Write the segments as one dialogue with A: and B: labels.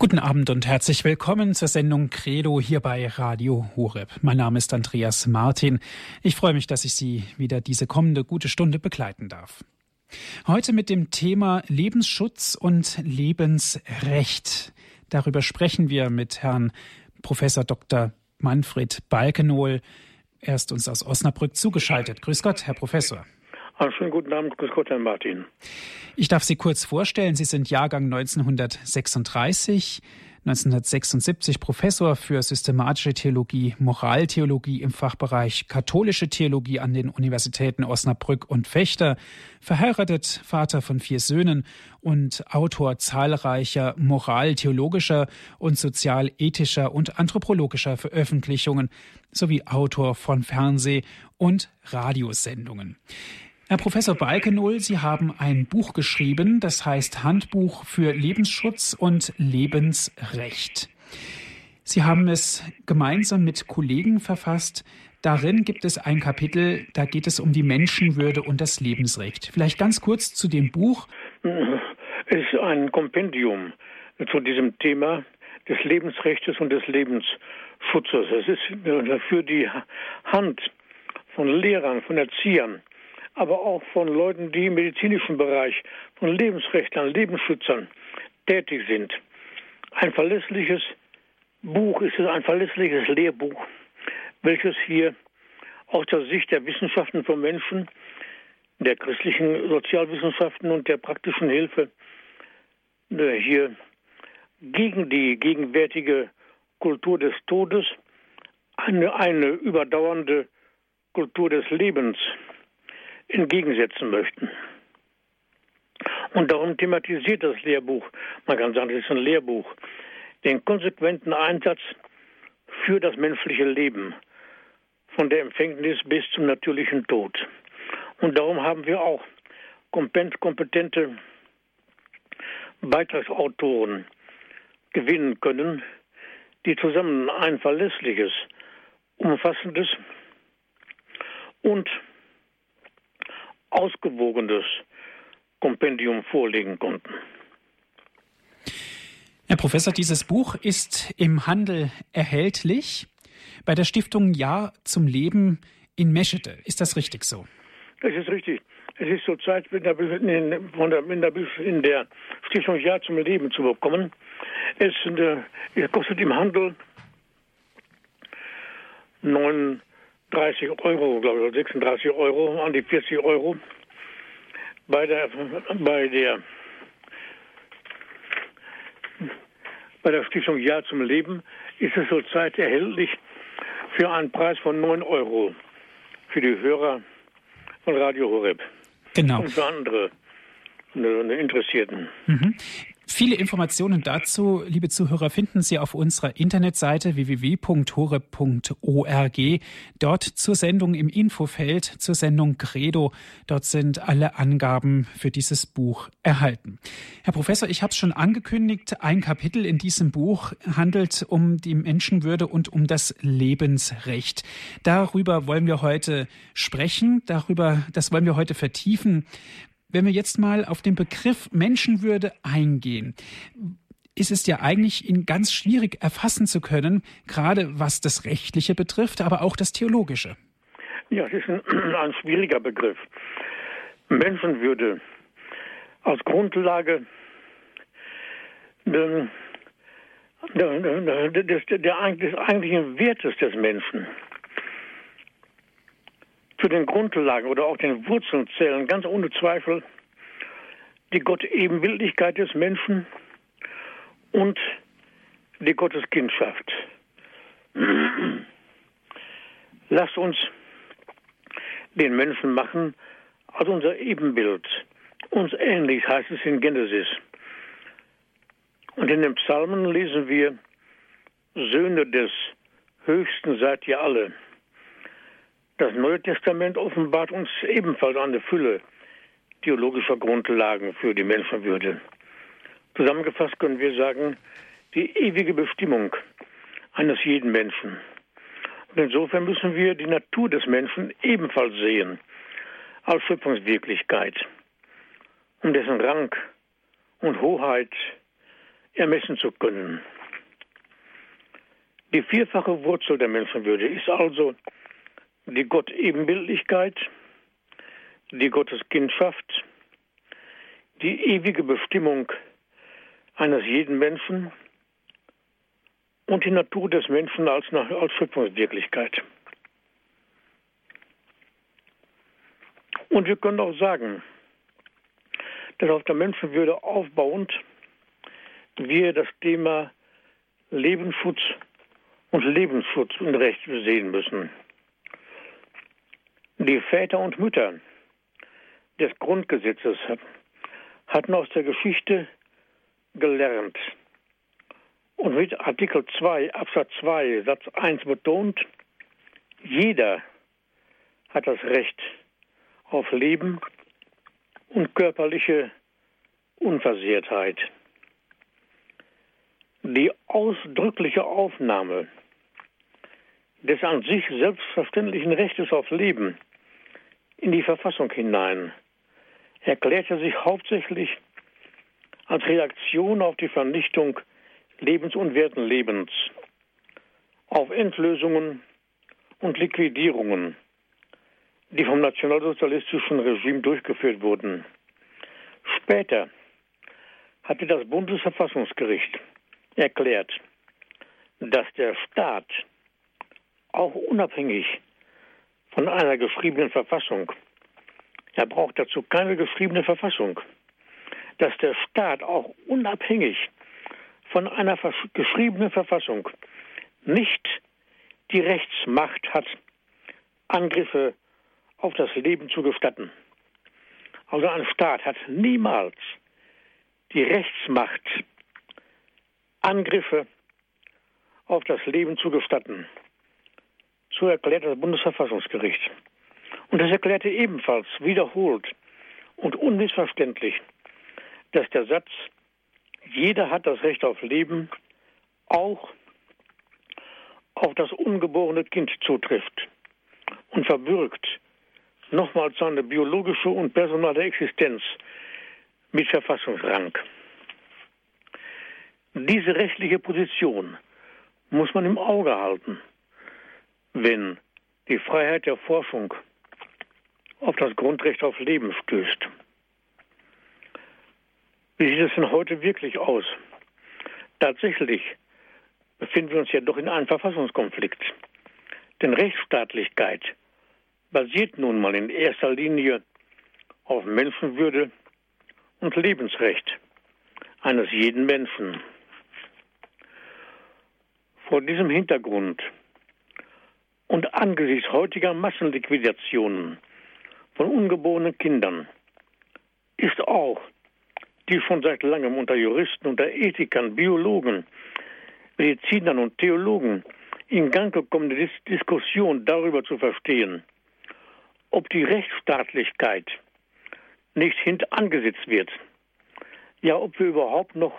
A: Guten Abend und herzlich willkommen zur Sendung Credo hier bei Radio Horeb. Mein Name ist Andreas Martin. Ich freue mich, dass ich Sie wieder diese kommende gute Stunde begleiten darf. Heute mit dem Thema Lebensschutz und Lebensrecht. Darüber sprechen wir mit Herrn Professor Dr. Manfred Balkenohl. Er ist uns aus Osnabrück zugeschaltet. Grüß Gott, Herr Professor.
B: Einen schönen guten Abend, grüß Gott, Herr Martin.
A: Ich darf Sie kurz vorstellen. Sie sind Jahrgang 1936, 1976 Professor für systematische Theologie, Moraltheologie im Fachbereich katholische Theologie an den Universitäten Osnabrück und Fechter, verheiratet, Vater von vier Söhnen und Autor zahlreicher moraltheologischer und sozialethischer und anthropologischer Veröffentlichungen sowie Autor von Fernseh- und Radiosendungen. Herr Professor Balkenohl, Sie haben ein Buch geschrieben, das heißt Handbuch für Lebensschutz und Lebensrecht. Sie haben es gemeinsam mit Kollegen verfasst. Darin gibt es ein Kapitel, da geht es um die Menschenwürde und das Lebensrecht. Vielleicht ganz kurz zu dem Buch.
B: Es ist ein Kompendium zu diesem Thema des Lebensrechts und des Lebensschutzes. Es ist für die Hand von Lehrern, von Erziehern, aber auch von Leuten, die im medizinischen Bereich, von Lebensrechtlern, Lebensschützern tätig sind. Ein verlässliches Buch ist es, ein verlässliches Lehrbuch, welches hier aus der Sicht der Wissenschaften von Menschen, der christlichen Sozialwissenschaften und der praktischen Hilfe äh, hier gegen die gegenwärtige Kultur des Todes eine, eine überdauernde Kultur des Lebens entgegensetzen möchten. Und darum thematisiert das Lehrbuch, man kann sagen, es ist ein Lehrbuch, den konsequenten Einsatz für das menschliche Leben, von der Empfängnis bis zum natürlichen Tod. Und darum haben wir auch kompetente Beitragsautoren gewinnen können, die zusammen ein verlässliches, umfassendes und ausgewogenes Kompendium vorlegen konnten.
A: Herr Professor, dieses Buch ist im Handel erhältlich bei der Stiftung Ja zum Leben in Meschede. Ist das richtig so?
B: Das ist richtig. Es ist zurzeit in der, in der, in der Stiftung Ja zum Leben zu bekommen. Es, es kostet im Handel 9 30 Euro, glaube ich, 36 Euro, an die 40 Euro. Bei der, bei der, bei der Stiftung Ja zum Leben ist es zurzeit erhältlich für einen Preis von 9 Euro für die Hörer von Radio Horeb.
A: Genau.
B: Und für andere Interessierten.
A: Mhm. Viele Informationen dazu, liebe Zuhörer, finden Sie auf unserer Internetseite www.hore.org. Dort zur Sendung im Infofeld, zur Sendung Credo. Dort sind alle Angaben für dieses Buch erhalten. Herr Professor, ich habe es schon angekündigt. Ein Kapitel in diesem Buch handelt um die Menschenwürde und um das Lebensrecht. Darüber wollen wir heute sprechen. Darüber, das wollen wir heute vertiefen. Wenn wir jetzt mal auf den Begriff Menschenwürde eingehen, ist es ja eigentlich in ganz schwierig erfassen zu können, gerade was das Rechtliche betrifft, aber auch das Theologische.
B: Ja, es ist ein, ein schwieriger Begriff. Menschenwürde als Grundlage des, des, des eigentlichen Wertes des Menschen zu den Grundlagen oder auch den Wurzeln zählen ganz ohne Zweifel die Gott-Ebenbildlichkeit des Menschen und die Gotteskindschaft. Lasst uns den Menschen machen als unser Ebenbild. Uns ähnlich heißt es in Genesis. Und in den Psalmen lesen wir, Söhne des Höchsten seid ihr alle. Das Neue Testament offenbart uns ebenfalls eine Fülle theologischer Grundlagen für die Menschenwürde. Zusammengefasst können wir sagen, die ewige Bestimmung eines jeden Menschen. Und insofern müssen wir die Natur des Menschen ebenfalls sehen, als Schöpfungswirklichkeit, um dessen Rang und Hoheit ermessen zu können. Die vierfache Wurzel der Menschenwürde ist also die Gott-Ebenbildlichkeit, die Gotteskindschaft, die ewige Bestimmung eines jeden Menschen und die Natur des Menschen als, als Schöpfungswirklichkeit. Und wir können auch sagen, dass auf der Menschenwürde aufbauend wir das Thema Lebensschutz und Lebensschutz und Recht sehen müssen. Die Väter und Mütter des Grundgesetzes hatten aus der Geschichte gelernt und mit Artikel 2 Absatz 2 Satz 1 betont, jeder hat das Recht auf Leben und körperliche Unversehrtheit. Die ausdrückliche Aufnahme des an sich selbstverständlichen Rechtes auf Leben in die Verfassung hinein erklärte sich hauptsächlich als Reaktion auf die Vernichtung Lebens, auf Endlösungen und Liquidierungen, die vom nationalsozialistischen Regime durchgeführt wurden. Später hatte das Bundesverfassungsgericht erklärt, dass der Staat auch unabhängig von einer geschriebenen Verfassung, er braucht dazu keine geschriebene Verfassung, dass der Staat auch unabhängig von einer geschriebenen Verfassung nicht die Rechtsmacht hat, Angriffe auf das Leben zu gestatten. Also ein Staat hat niemals die Rechtsmacht, Angriffe auf das Leben zu gestatten. So erklärt das Bundesverfassungsgericht. Und das erklärte ebenfalls wiederholt und unmissverständlich, dass der Satz, jeder hat das Recht auf Leben, auch auf das ungeborene Kind zutrifft und verbürgt nochmals seine biologische und personale Existenz mit Verfassungsrang. Diese rechtliche Position muss man im Auge halten, wenn die Freiheit der Forschung auf das Grundrecht auf Leben stößt. Wie sieht es denn heute wirklich aus? Tatsächlich befinden wir uns ja doch in einem Verfassungskonflikt. Denn Rechtsstaatlichkeit basiert nun mal in erster Linie auf Menschenwürde und Lebensrecht eines jeden Menschen. Vor diesem Hintergrund und angesichts heutiger Massenliquidationen von ungeborenen Kindern ist auch die schon seit langem unter Juristen, unter Ethikern, Biologen, Medizinern und Theologen in Gang gekommene Dis Diskussion darüber zu verstehen, ob die Rechtsstaatlichkeit nicht hintangesetzt wird. Ja, ob wir überhaupt noch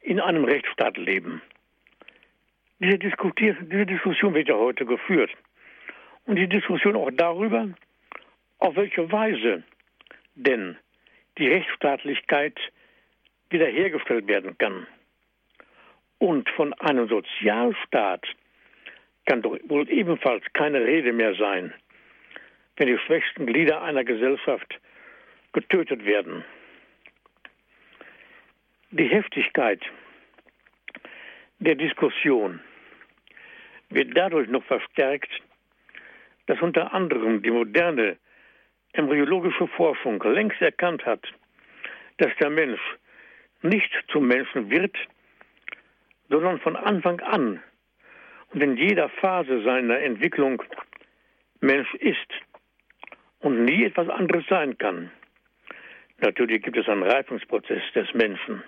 B: in einem Rechtsstaat leben. Diese, diese Diskussion wird ja heute geführt. Und die Diskussion auch darüber, auf welche Weise denn die Rechtsstaatlichkeit wiederhergestellt werden kann. Und von einem Sozialstaat kann doch wohl ebenfalls keine Rede mehr sein, wenn die schwächsten Glieder einer Gesellschaft getötet werden. Die Heftigkeit der Diskussion wird dadurch noch verstärkt, dass unter anderem die moderne embryologische Forschung längst erkannt hat, dass der Mensch nicht zum Menschen wird, sondern von Anfang an und in jeder Phase seiner Entwicklung Mensch ist und nie etwas anderes sein kann. Natürlich gibt es einen Reifungsprozess des Menschen.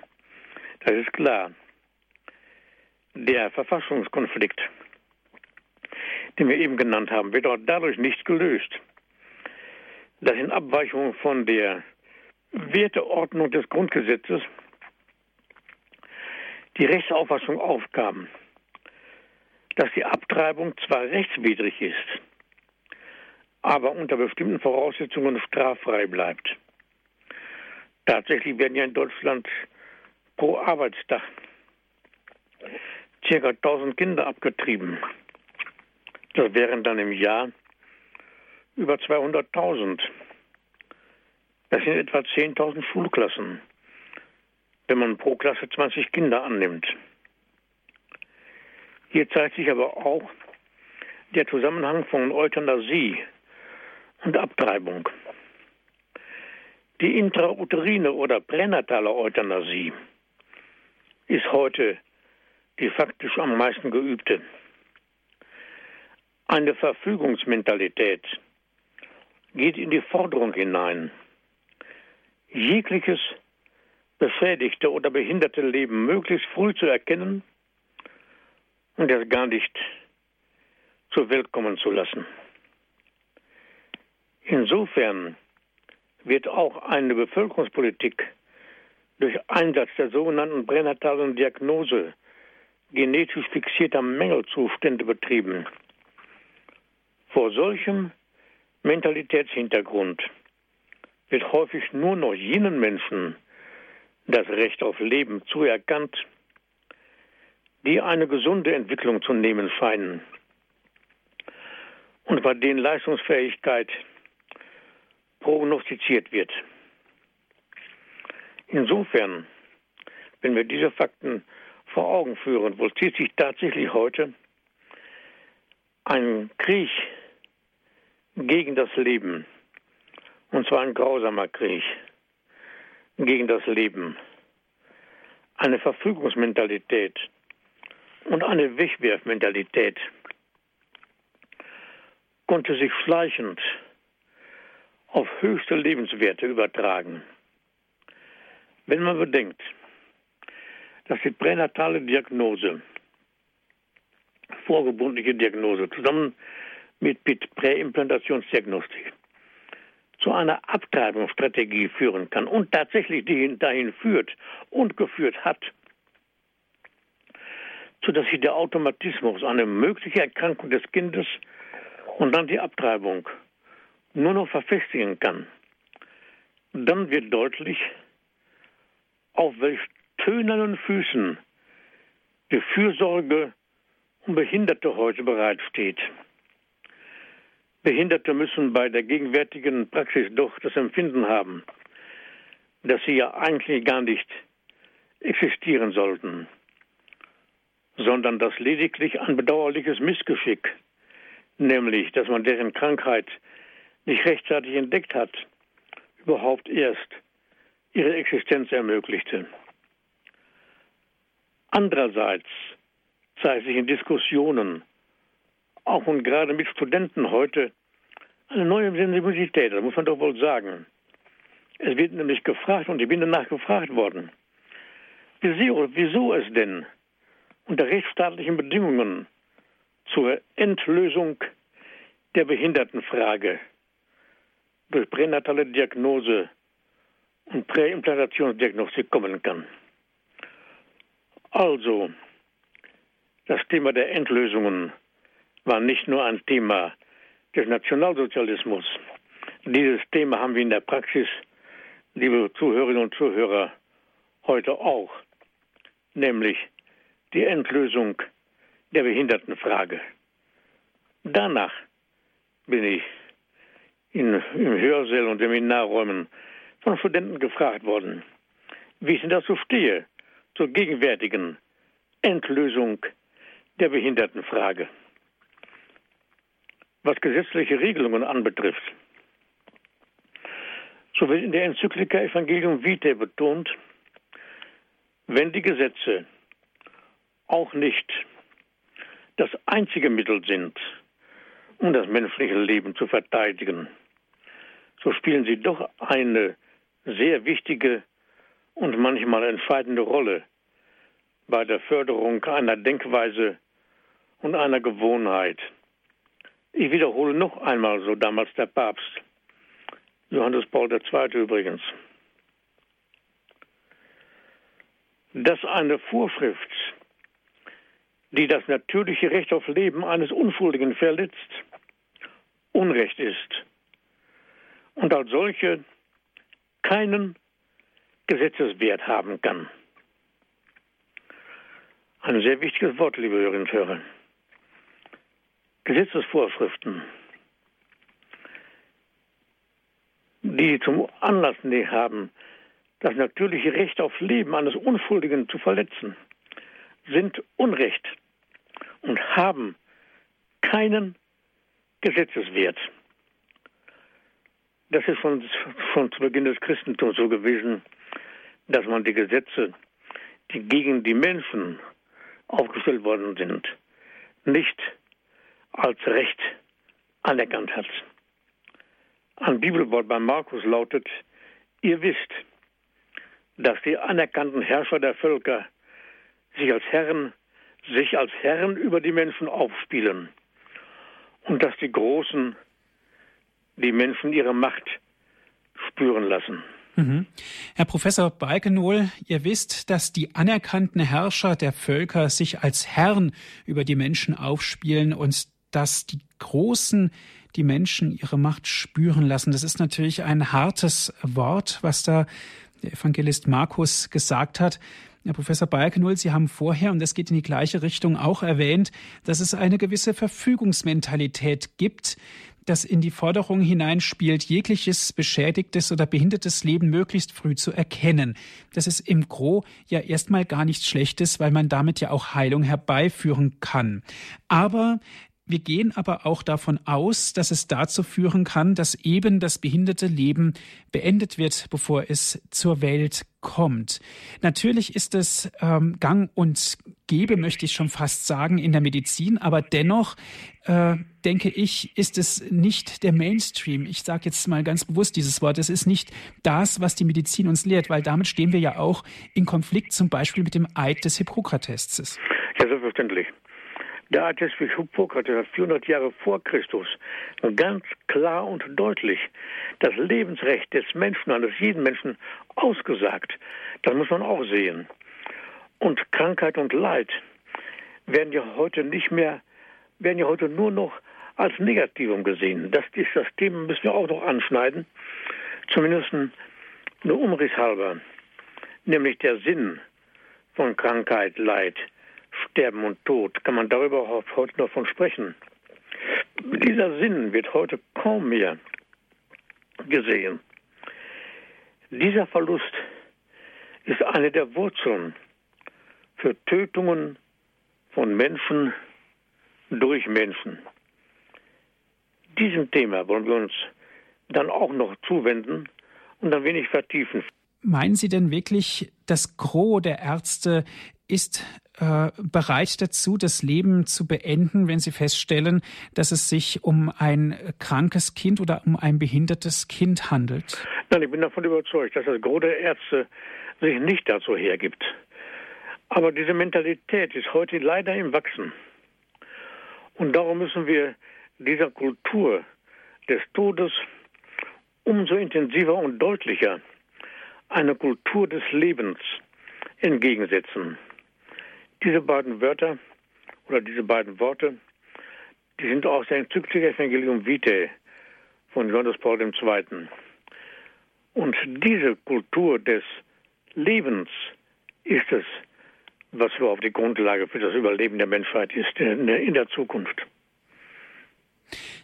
B: Das ist klar. Der Verfassungskonflikt, den wir eben genannt haben, wird auch dadurch nicht gelöst, dass in Abweichung von der Werteordnung des Grundgesetzes die Rechtsauffassung aufkam, dass die Abtreibung zwar rechtswidrig ist, aber unter bestimmten Voraussetzungen straffrei bleibt. Tatsächlich werden ja in Deutschland pro Arbeitstag circa 1000 Kinder abgetrieben. Das wären dann im Jahr über 200.000. Das sind etwa 10.000 Schulklassen, wenn man pro Klasse 20 Kinder annimmt. Hier zeigt sich aber auch der Zusammenhang von Euthanasie und Abtreibung. Die intrauterine oder pränatale Euthanasie ist heute die faktisch am meisten geübte. Eine Verfügungsmentalität geht in die Forderung hinein, jegliches beschädigte oder behinderte Leben möglichst früh zu erkennen und es gar nicht zur Welt kommen zu lassen. Insofern wird auch eine Bevölkerungspolitik durch Einsatz der sogenannten pränatalen Diagnose genetisch fixierter Mängelzustände betrieben. Vor solchem Mentalitätshintergrund wird häufig nur noch jenen Menschen das Recht auf Leben zuerkannt, die eine gesunde Entwicklung zu nehmen scheinen und bei denen Leistungsfähigkeit prognostiziert wird. Insofern, wenn wir diese Fakten vor Augen führen, vollzieht sich tatsächlich heute ein Krieg gegen das Leben. Und zwar ein grausamer Krieg gegen das Leben. Eine Verfügungsmentalität und eine Wegwerfmentalität konnte sich schleichend auf höchste Lebenswerte übertragen. Wenn man bedenkt, dass die pränatale Diagnose, vorgebundliche Diagnose, zusammen mit Präimplantationsdiagnostik zu einer Abtreibungsstrategie führen kann und tatsächlich dahin führt und geführt hat, sodass sich der Automatismus, eine mögliche Erkrankung des Kindes und dann die Abtreibung nur noch verfestigen kann, dann wird deutlich, auf welch tönernen Füßen die Fürsorge um Behinderte heute bereitsteht. Behinderte müssen bei der gegenwärtigen Praxis doch das Empfinden haben, dass sie ja eigentlich gar nicht existieren sollten, sondern dass lediglich ein bedauerliches Missgeschick, nämlich dass man deren Krankheit nicht rechtzeitig entdeckt hat, überhaupt erst ihre Existenz ermöglichte. Andererseits zeigt sich in Diskussionen, auch und gerade mit Studenten heute, eine neue Sensibilität, das muss man doch wohl sagen. Es wird nämlich gefragt, und ich bin danach gefragt worden, wieso, es denn unter rechtsstaatlichen Bedingungen zur Endlösung der Behindertenfrage durch pränatale Diagnose und Präimplantationsdiagnostik kommen kann. Also, das Thema der Endlösungen war nicht nur ein Thema des Nationalsozialismus. Dieses Thema haben wir in der Praxis, liebe Zuhörerinnen und Zuhörer, heute auch, nämlich die Endlösung der Behindertenfrage. Danach bin ich in, im Hörsaal und Seminarräumen von Studenten gefragt worden, wie ich denn dazu stehe, zur gegenwärtigen Endlösung der Behindertenfrage. Was gesetzliche Regelungen anbetrifft, so wird in der Enzyklika Evangelium Vitae betont, wenn die Gesetze auch nicht das einzige Mittel sind, um das menschliche Leben zu verteidigen, so spielen sie doch eine sehr wichtige und manchmal entscheidende Rolle bei der Förderung einer Denkweise und einer Gewohnheit. Ich wiederhole noch einmal, so damals der Papst, Johannes Paul II. übrigens, dass eine Vorschrift, die das natürliche Recht auf Leben eines Unschuldigen verletzt, Unrecht ist und als solche keinen Gesetzeswert haben kann. Ein sehr wichtiges Wort, liebe Hörerinnen und Hörer. Gesetzesvorschriften, die zum Anlass haben, das natürliche Recht auf Leben eines Unschuldigen zu verletzen, sind Unrecht und haben keinen Gesetzeswert. Das ist schon, schon zu Beginn des Christentums so gewesen, dass man die Gesetze, die gegen die Menschen aufgestellt worden sind, nicht als Recht anerkannt hat. Ein Bibelwort bei Markus lautet, ihr wisst, dass die anerkannten Herrscher der Völker sich als Herren, sich als Herren über die Menschen aufspielen und dass die Großen die Menschen ihre Macht spüren lassen.
A: Mhm. Herr Professor Balkenohl, ihr wisst, dass die anerkannten Herrscher der Völker sich als Herren über die Menschen aufspielen und dass die Großen die Menschen ihre Macht spüren lassen. Das ist natürlich ein hartes Wort, was da der Evangelist Markus gesagt hat. Herr Professor Balkenohl, Sie haben vorher, und das geht in die gleiche Richtung, auch erwähnt, dass es eine gewisse Verfügungsmentalität gibt, das in die Forderung hineinspielt, jegliches beschädigtes oder behindertes Leben möglichst früh zu erkennen. Das ist im Gro ja erstmal gar nichts Schlechtes, weil man damit ja auch Heilung herbeiführen kann. Aber wir gehen aber auch davon aus, dass es dazu führen kann, dass eben das behinderte Leben beendet wird, bevor es zur Welt kommt. Natürlich ist es ähm, gang und gäbe, möchte ich schon fast sagen, in der Medizin, aber dennoch äh, denke ich, ist es nicht der Mainstream. Ich sage jetzt mal ganz bewusst dieses Wort. Es ist nicht das, was die Medizin uns lehrt, weil damit stehen wir ja auch in Konflikt zum Beispiel mit dem Eid des Hippokrates.
B: Ja, selbstverständlich. Der Eidesbisch Hippokrates hat 400 Jahre vor Christus ganz klar und deutlich das Lebensrecht des Menschen, eines jeden Menschen ausgesagt. Das muss man auch sehen. Und Krankheit und Leid werden ja heute nicht mehr, werden ja heute nur noch als Negativum gesehen. Das ist das Thema, müssen wir auch noch anschneiden. Zumindest nur umrisshalber. Nämlich der Sinn von Krankheit, Leid, Sterben und Tod. Kann man darüber heute noch von sprechen? Dieser Sinn wird heute kaum mehr gesehen. Dieser Verlust ist eine der Wurzeln für Tötungen von Menschen durch Menschen. Diesem Thema wollen wir uns dann auch noch zuwenden und ein wenig vertiefen.
A: Meinen Sie denn wirklich, das Gros der Ärzte ist äh, bereit dazu, das Leben zu beenden, wenn sie feststellen, dass es sich um ein krankes Kind oder um ein behindertes Kind handelt?
B: Nein, ich bin davon überzeugt, dass das Gros der Ärzte sich nicht dazu hergibt. Aber diese Mentalität ist heute leider im Wachsen. Und darum müssen wir dieser Kultur des Todes umso intensiver und deutlicher eine Kultur des Lebens entgegensetzen. Diese beiden Wörter oder diese beiden Worte, die sind aus der Enzyklika Evangelium Vitae von Johannes Paul II. Und diese Kultur des Lebens ist es, was überhaupt die Grundlage für das Überleben der Menschheit ist in der Zukunft.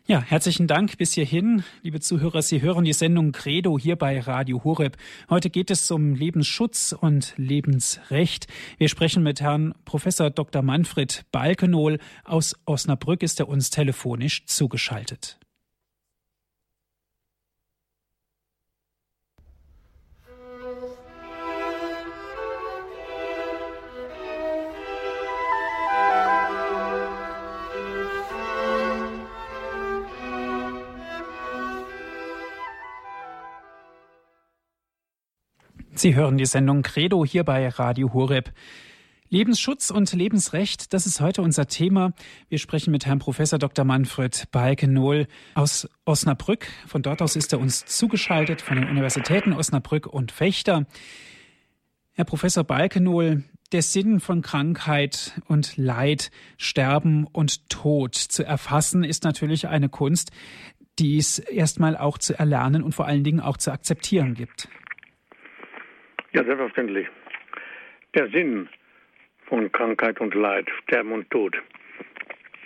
A: Ja, herzlichen Dank bis hierhin. Liebe Zuhörer, Sie hören die Sendung Credo hier bei Radio Horeb. Heute geht es um Lebensschutz und Lebensrecht. Wir sprechen mit Herrn Professor Dr. Manfred Balkenohl aus Osnabrück, ist er uns telefonisch zugeschaltet. Sie hören die Sendung Credo hier bei Radio Horeb. Lebensschutz und Lebensrecht, das ist heute unser Thema. Wir sprechen mit Herrn Professor Dr. Manfred Balkenohl aus Osnabrück. Von dort aus ist er uns zugeschaltet von den Universitäten Osnabrück und Fechter. Herr Professor Balkenohl, der Sinn von Krankheit und Leid, Sterben und Tod zu erfassen, ist natürlich eine Kunst, die es erstmal auch zu erlernen und vor allen Dingen auch zu akzeptieren gibt.
B: Ja, selbstverständlich. Der Sinn von Krankheit und Leid, Sterben und Tod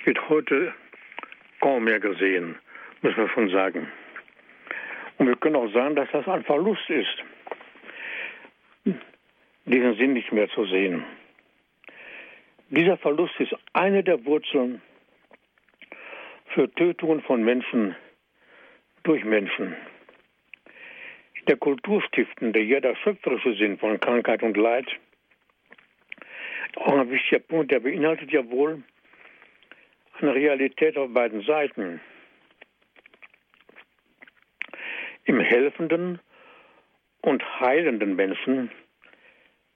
B: wird heute kaum mehr gesehen, muss man schon sagen. Und wir können auch sagen, dass das ein Verlust ist, diesen Sinn nicht mehr zu sehen. Dieser Verlust ist eine der Wurzeln für Tötungen von Menschen durch Menschen. Der kulturstiftende, ja der schöpferische Sinn von Krankheit und Leid, auch ein wichtiger Punkt, der beinhaltet ja wohl eine Realität auf beiden Seiten. Im helfenden und heilenden Menschen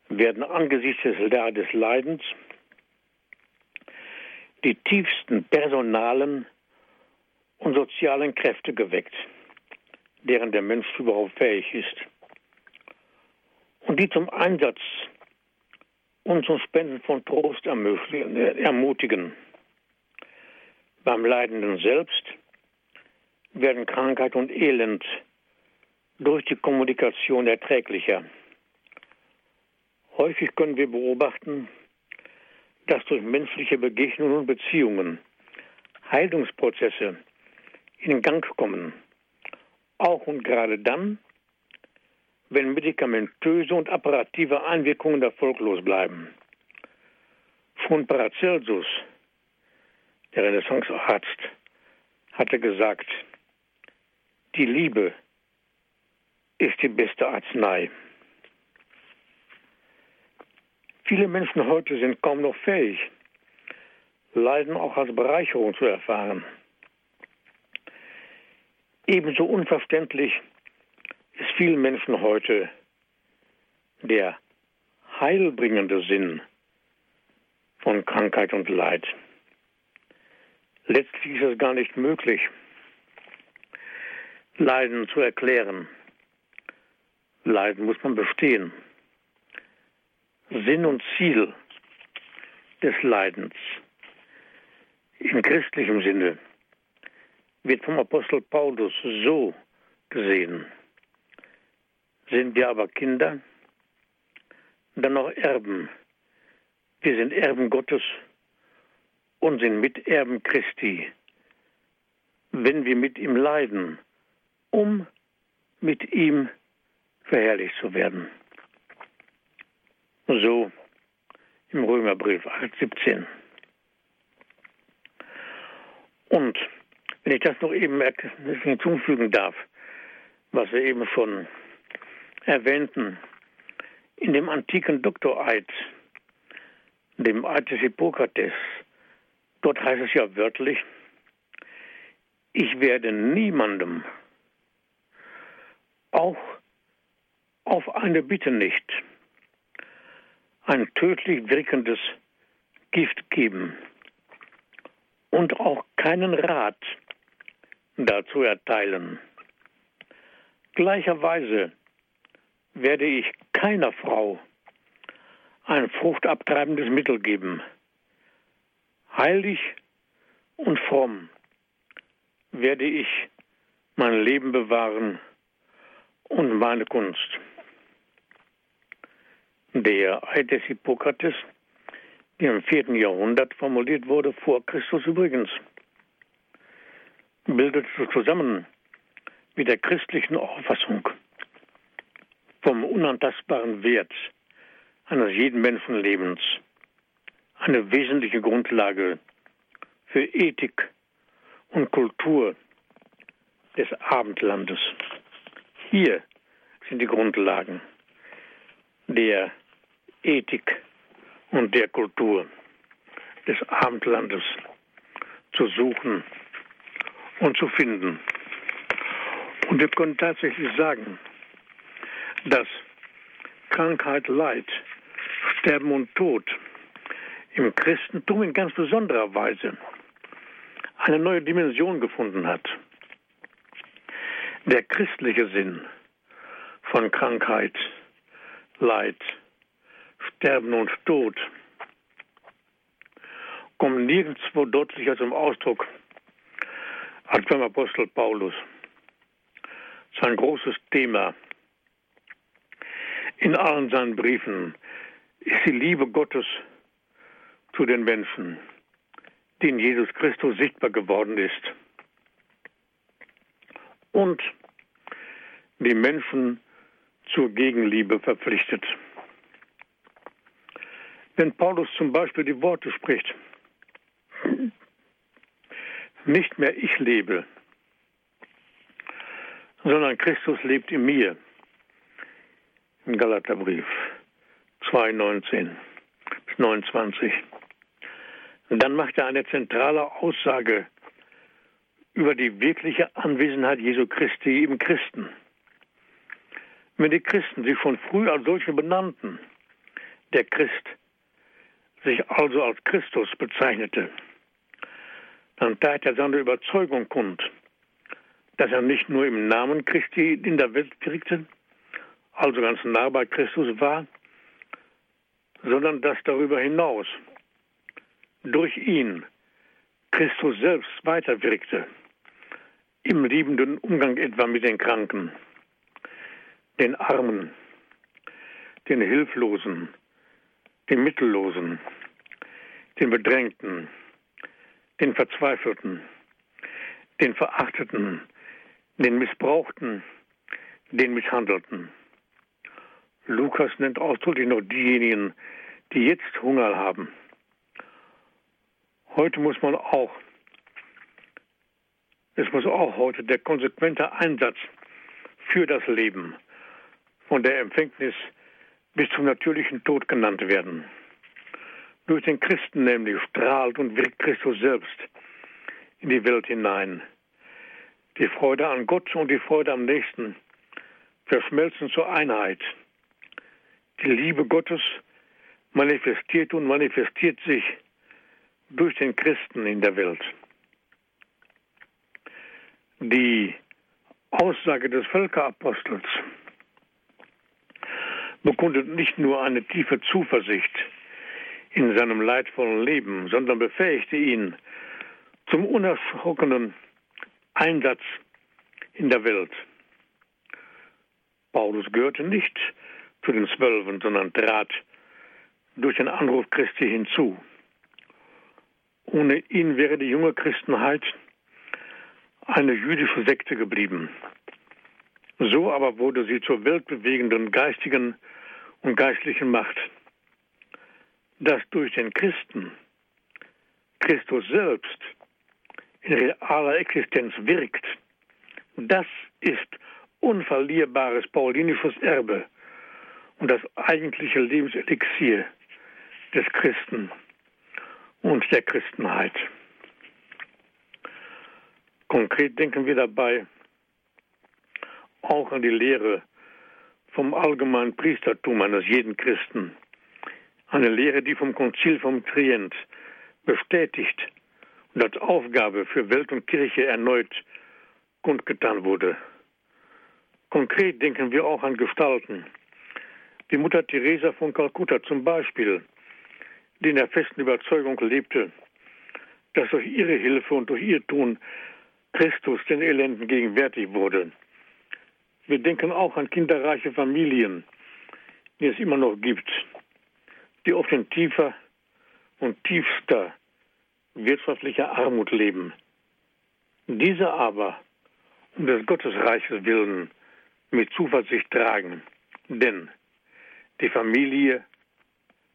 B: werden angesichts des Leidens die tiefsten personalen und sozialen Kräfte geweckt, deren der Mensch überhaupt fähig ist. Und die zum Einsatz und zum Spenden von Trost ermutigen. Beim Leidenden selbst werden Krankheit und Elend durch die Kommunikation erträglicher. Häufig können wir beobachten, dass durch menschliche Begegnungen und Beziehungen Heilungsprozesse in Gang kommen. Auch und gerade dann, wenn medikamentöse und apparative Einwirkungen erfolglos bleiben. Schon Paracelsus, der Renaissancearzt, hatte gesagt, die Liebe ist die beste Arznei. Viele Menschen heute sind kaum noch fähig, Leiden auch als Bereicherung zu erfahren. Ebenso unverständlich ist vielen Menschen heute der heilbringende Sinn von Krankheit und Leid. Letztlich ist es gar nicht möglich, Leiden zu erklären. Leiden muss man bestehen. Sinn und Ziel des Leidens in christlichem Sinne wird vom Apostel Paulus so gesehen. Sind wir aber Kinder, dann noch Erben. Wir sind Erben Gottes und sind Miterben Christi, wenn wir mit ihm leiden, um mit ihm verherrlicht zu werden. So im Römerbrief 8, 17. Und wenn ich das noch eben hinzufügen darf, was wir eben schon erwähnten, in dem antiken Doktoreid, dem Eid des Hippokrates, dort heißt es ja wörtlich, ich werde niemandem, auch auf eine Bitte nicht, ein tödlich wirkendes Gift geben und auch keinen Rat dazu erteilen. Gleicherweise werde ich keiner Frau ein fruchtabtreibendes Mittel geben. Heilig und fromm werde ich mein Leben bewahren und meine Kunst. Der Eid des Hippokrates, der im vierten Jahrhundert formuliert wurde, vor Christus übrigens, bildet zusammen mit der christlichen Auffassung vom unantastbaren Wert eines jeden Menschenlebens eine wesentliche Grundlage für Ethik und Kultur des Abendlandes. Hier sind die Grundlagen der Ethik und der Kultur des Abendlandes zu suchen und zu finden. Und wir können tatsächlich sagen, dass Krankheit, Leid, Sterben und Tod im Christentum in ganz besonderer Weise eine neue Dimension gefunden hat. Der christliche Sinn von Krankheit, Leid, Sterben und Tod kommt nirgendwo deutlicher zum Ausdruck als beim Apostel Paulus. Sein großes Thema in allen seinen Briefen ist die Liebe Gottes zu den Menschen, die in Jesus Christus sichtbar geworden ist. Und die Menschen zur Gegenliebe verpflichtet. Wenn Paulus zum Beispiel die Worte spricht, nicht mehr ich lebe, sondern Christus lebt in mir. Im Galaterbrief 2, 19 bis 29. Und dann macht er eine zentrale Aussage über die wirkliche Anwesenheit Jesu Christi im Christen. Wenn die Christen sich schon früh als solche benannten, der Christ sich also als Christus bezeichnete, dann tat er seine Überzeugung kund, dass er nicht nur im Namen Christi in der Welt wirkte, also ganz nah bei Christus war, sondern dass darüber hinaus durch ihn Christus selbst weiterwirkte, im liebenden Umgang etwa mit den Kranken, den Armen, den Hilflosen, den Mittellosen, den Bedrängten, den Verzweifelten, den Verachteten, den Missbrauchten, den Misshandelten. Lukas nennt ausdrücklich noch diejenigen, die jetzt Hunger haben. Heute muss man auch, es muss auch heute der konsequente Einsatz für das Leben von der Empfängnis bis zum natürlichen Tod genannt werden. Durch den Christen nämlich strahlt und wirkt Christus selbst in die Welt hinein. Die Freude an Gott und die Freude am Nächsten verschmelzen zur Einheit. Die Liebe Gottes manifestiert und manifestiert sich durch den Christen in der Welt. Die Aussage des Völkerapostels bekundet nicht nur eine tiefe Zuversicht in seinem leidvollen Leben, sondern befähigte ihn zum unerschrockenen Einsatz in der Welt. Paulus gehörte nicht zu den Zwölfen, sondern trat durch den Anruf Christi hinzu. Ohne ihn wäre die junge Christenheit eine jüdische Sekte geblieben. So aber wurde sie zur weltbewegenden geistigen und geistlichen Macht. Dass durch den Christen Christus selbst in realer Existenz wirkt, das ist unverlierbares paulinisches Erbe und das eigentliche Lebenselixier des Christen und der Christenheit. Konkret denken wir dabei auch an die Lehre vom allgemeinen Priestertum eines jeden Christen. Eine Lehre, die vom Konzil vom Trient bestätigt und als Aufgabe für Welt und Kirche erneut kundgetan wurde. Konkret denken wir auch an Gestalten, wie Mutter Teresa von Kalkutta zum Beispiel, die in der festen Überzeugung lebte, dass durch ihre Hilfe und durch ihr Tun Christus den Elenden gegenwärtig wurde. Wir denken auch an kinderreiche Familien, die es immer noch gibt, die oft in tiefer und tiefster wirtschaftlicher Armut leben. Diese aber um des Gottesreiches willen mit Zuversicht tragen, denn die Familie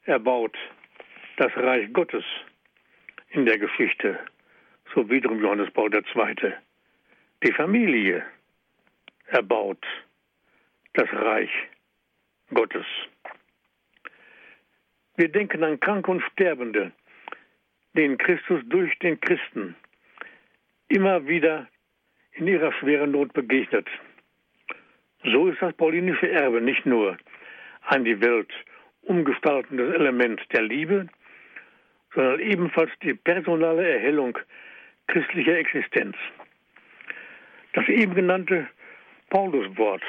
B: erbaut das Reich Gottes in der Geschichte, so wiederum Johannes Paul II. Die Familie erbaut das Reich Gottes. Wir denken an Kranke und Sterbende, denen Christus durch den Christen immer wieder in ihrer schweren Not begegnet. So ist das paulinische Erbe nicht nur ein die Welt umgestaltendes Element der Liebe, sondern ebenfalls die personale Erhellung christlicher Existenz. Das eben genannte Pauluswort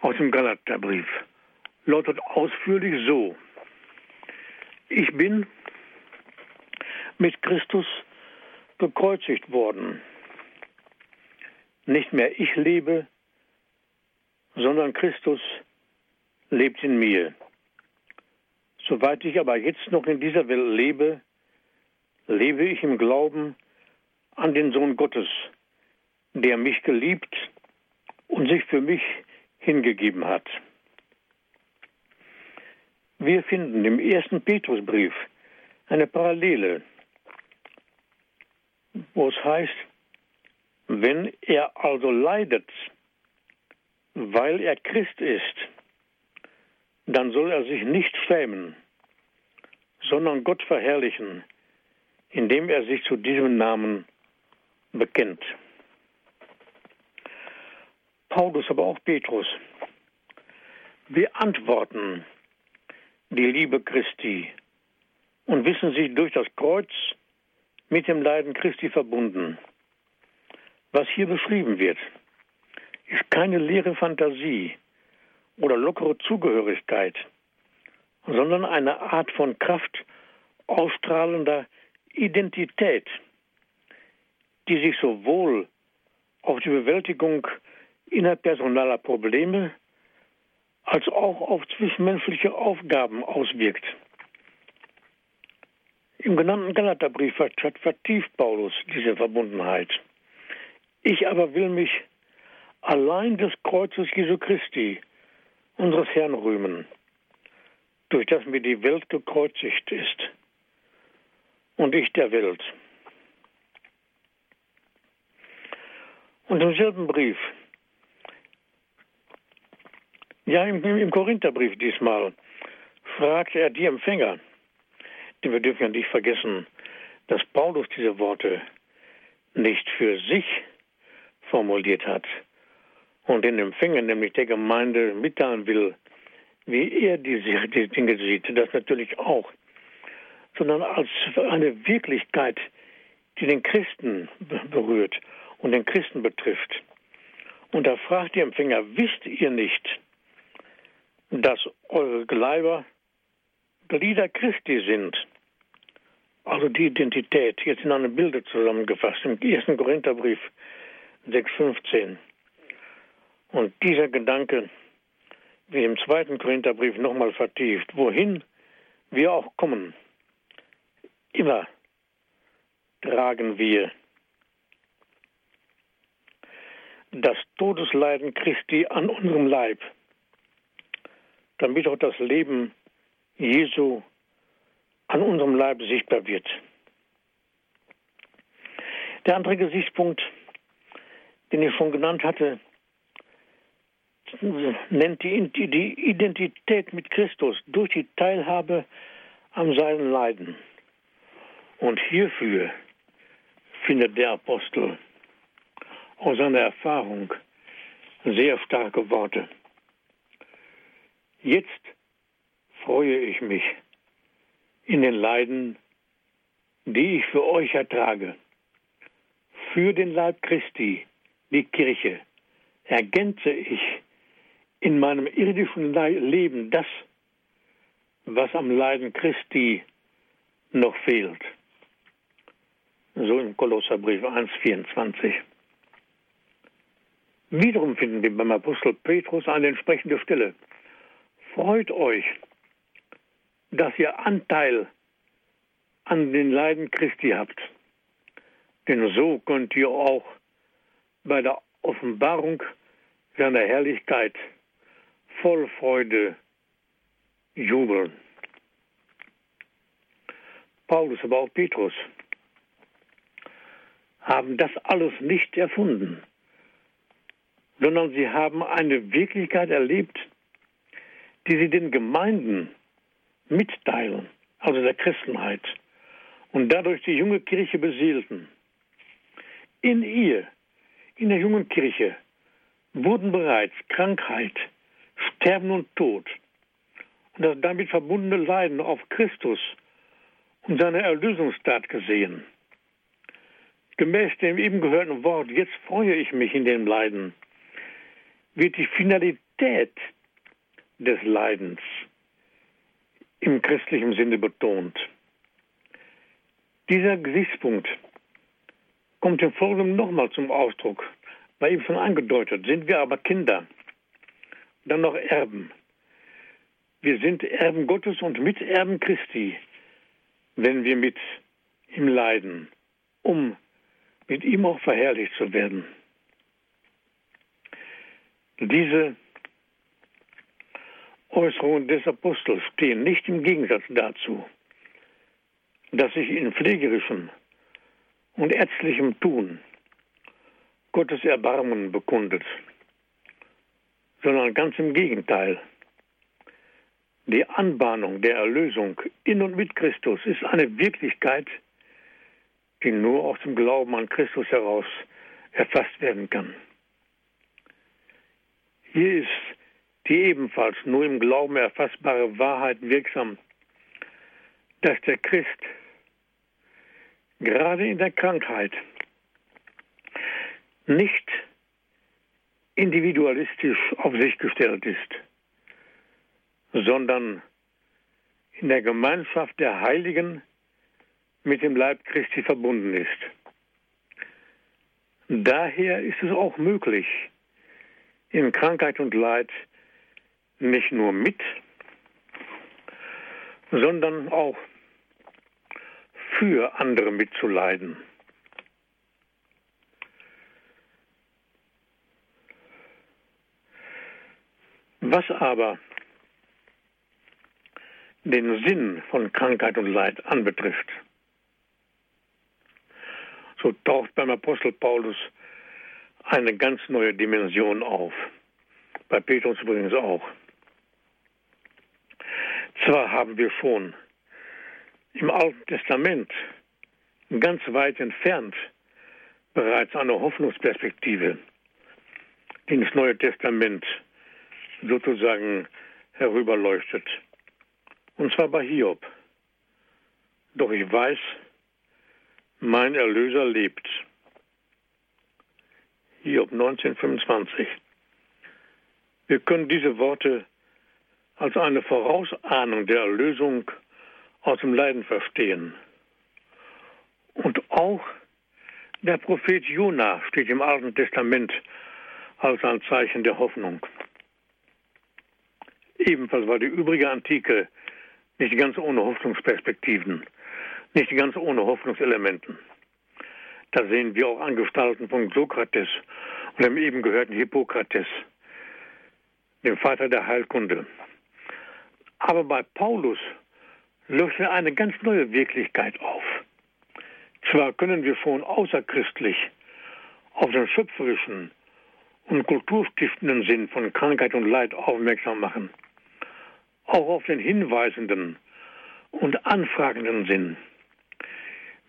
B: aus dem Galaterbrief lautet ausführlich so. Ich bin mit Christus gekreuzigt worden. Nicht mehr ich lebe, sondern Christus lebt in mir. Soweit ich aber jetzt noch in dieser Welt lebe, lebe ich im Glauben an den Sohn Gottes, der mich geliebt und sich für mich hingegeben hat. Wir finden im ersten Petrusbrief eine Parallele, wo es heißt, wenn er also leidet, weil er Christ ist, dann soll er sich nicht schämen, sondern Gott verherrlichen, indem er sich zu diesem Namen bekennt. Paulus, aber auch Petrus beantworten die Liebe Christi und wissen sich durch das Kreuz mit dem Leiden Christi verbunden. Was hier beschrieben wird, ist keine leere Fantasie oder lockere Zugehörigkeit, sondern eine Art von Kraft ausstrahlender Identität, die sich sowohl auf die Bewältigung innerpersonaler Probleme als auch auf zwischenmenschliche Aufgaben auswirkt. Im genannten Galaterbrief vertieft Paulus diese Verbundenheit. Ich aber will mich allein des Kreuzes Jesu Christi, unseres Herrn, rühmen, durch das mir die Welt gekreuzigt ist und ich der Welt. Und im selben Brief, ja, im, im Korintherbrief diesmal, fragt er die Empfänger, denn wir dürfen ja nicht vergessen, dass Paulus diese Worte nicht für sich formuliert hat und den Empfänger, nämlich der Gemeinde, mitteilen will, wie er diese, diese Dinge sieht, das natürlich auch, sondern als eine Wirklichkeit, die den Christen berührt und den Christen betrifft. Und da fragt die Empfänger, wisst ihr nicht, dass eure Gleiber Glieder Christi sind? Also die Identität, jetzt in einem Bilde zusammengefasst, im ersten Korintherbrief 6,15. Und dieser Gedanke wird im zweiten Korintherbrief nochmal vertieft. Wohin wir auch kommen, immer tragen wir das Todesleiden Christi an unserem Leib, damit auch das Leben Jesu an unserem Leib sichtbar wird. Der andere Gesichtspunkt, den ich schon genannt hatte, nennt die, Identität mit Christus durch die Teilhabe an seinen Leiden. Und hierfür findet der Apostel aus seiner Erfahrung sehr starke Worte. Jetzt freue ich mich in den Leiden, die ich für euch ertrage, für den Leib Christi, die Kirche, ergänze ich in meinem irdischen Leben das, was am Leiden Christi noch fehlt. So im Kolosserbrief 1,24. Wiederum finden wir beim Apostel Petrus eine entsprechende Stelle. Freut euch, dass ihr Anteil an den Leiden Christi habt. Denn so könnt ihr auch bei der Offenbarung seiner Herrlichkeit voll Freude jubeln. Paulus, aber auch Petrus haben das alles nicht erfunden, sondern sie haben eine Wirklichkeit erlebt, die sie den Gemeinden mitteilen, also der Christenheit, und dadurch die junge Kirche beseelten. In ihr, in der jungen Kirche, wurden bereits Krankheit, Sterben und Tod und das damit verbundene Leiden auf Christus und seine Erlösungstat gesehen. Gemäß dem eben gehörten Wort, jetzt freue ich mich in dem Leiden, wird die Finalität des Leidens im christlichen Sinne betont. Dieser Gesichtspunkt kommt im Folgenden nochmal zum Ausdruck. War eben schon angedeutet, sind wir aber Kinder, dann noch Erben. wir sind Erben Gottes und Miterben Christi, wenn wir mit ihm leiden, um mit ihm auch verherrlicht zu werden. Diese Äußerungen des Apostels stehen nicht im Gegensatz dazu, dass sich in pflegerischem und ärztlichem Tun Gottes Erbarmen bekundet, sondern ganz im Gegenteil. Die Anbahnung der Erlösung in und mit Christus ist eine Wirklichkeit, die nur aus dem Glauben an Christus heraus erfasst werden kann. Hier ist die ebenfalls nur im Glauben erfassbare Wahrheit wirksam, dass der Christ gerade in der Krankheit nicht individualistisch auf sich gestellt ist, sondern in der Gemeinschaft der Heiligen mit dem Leib Christi verbunden ist. Daher ist es auch möglich, in Krankheit und Leid nicht nur mit, sondern auch für andere mitzuleiden. Was aber den Sinn von Krankheit und Leid anbetrifft, so taucht beim Apostel Paulus eine ganz neue Dimension auf. Bei Petrus übrigens auch. Zwar haben wir schon im Alten Testament ganz weit entfernt bereits eine Hoffnungsperspektive, die ins Neue Testament sozusagen herüberleuchtet. Und zwar bei Hiob. Doch ich weiß, mein Erlöser lebt. Hiob 1925. Wir können diese Worte als eine Vorausahnung der Erlösung aus dem Leiden verstehen. Und auch der Prophet Jona steht im Alten Testament als ein Zeichen der Hoffnung. Ebenfalls war die übrige Antike nicht ganz ohne Hoffnungsperspektiven, nicht ganz ohne Hoffnungselementen. Da sehen wir auch Angestalten von Sokrates und dem eben gehörten Hippokrates, dem Vater der Heilkunde. Aber bei Paulus löst er eine ganz neue Wirklichkeit auf. Zwar können wir schon außerchristlich auf den schöpferischen und kulturstiftenden Sinn von Krankheit und Leid aufmerksam machen, auch auf den hinweisenden und anfragenden Sinn.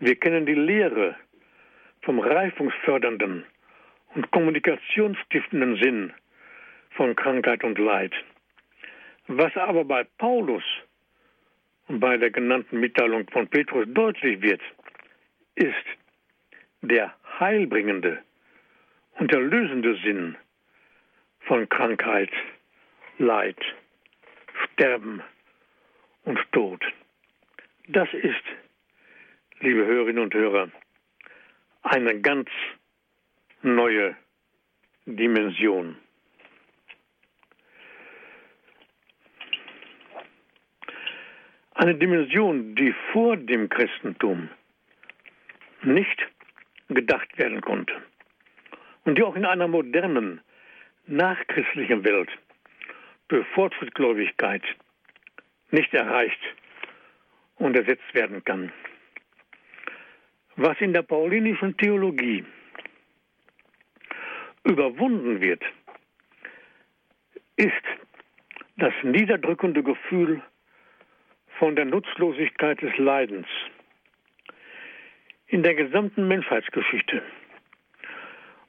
B: Wir kennen die Lehre vom reifungsfördernden und kommunikationsstiftenden Sinn von Krankheit und Leid. Was aber bei Paulus und bei der genannten Mitteilung von Petrus deutlich wird, ist der heilbringende und erlösende Sinn von Krankheit, Leid, Sterben und Tod. Das ist, liebe Hörerinnen und Hörer, eine ganz neue Dimension. Eine Dimension, die vor dem Christentum nicht gedacht werden konnte und die auch in einer modernen, nachchristlichen Welt durch Fortschrittgläubigkeit nicht erreicht und ersetzt werden kann. Was in der paulinischen Theologie überwunden wird, ist das niederdrückende Gefühl von der Nutzlosigkeit des Leidens. In der gesamten Menschheitsgeschichte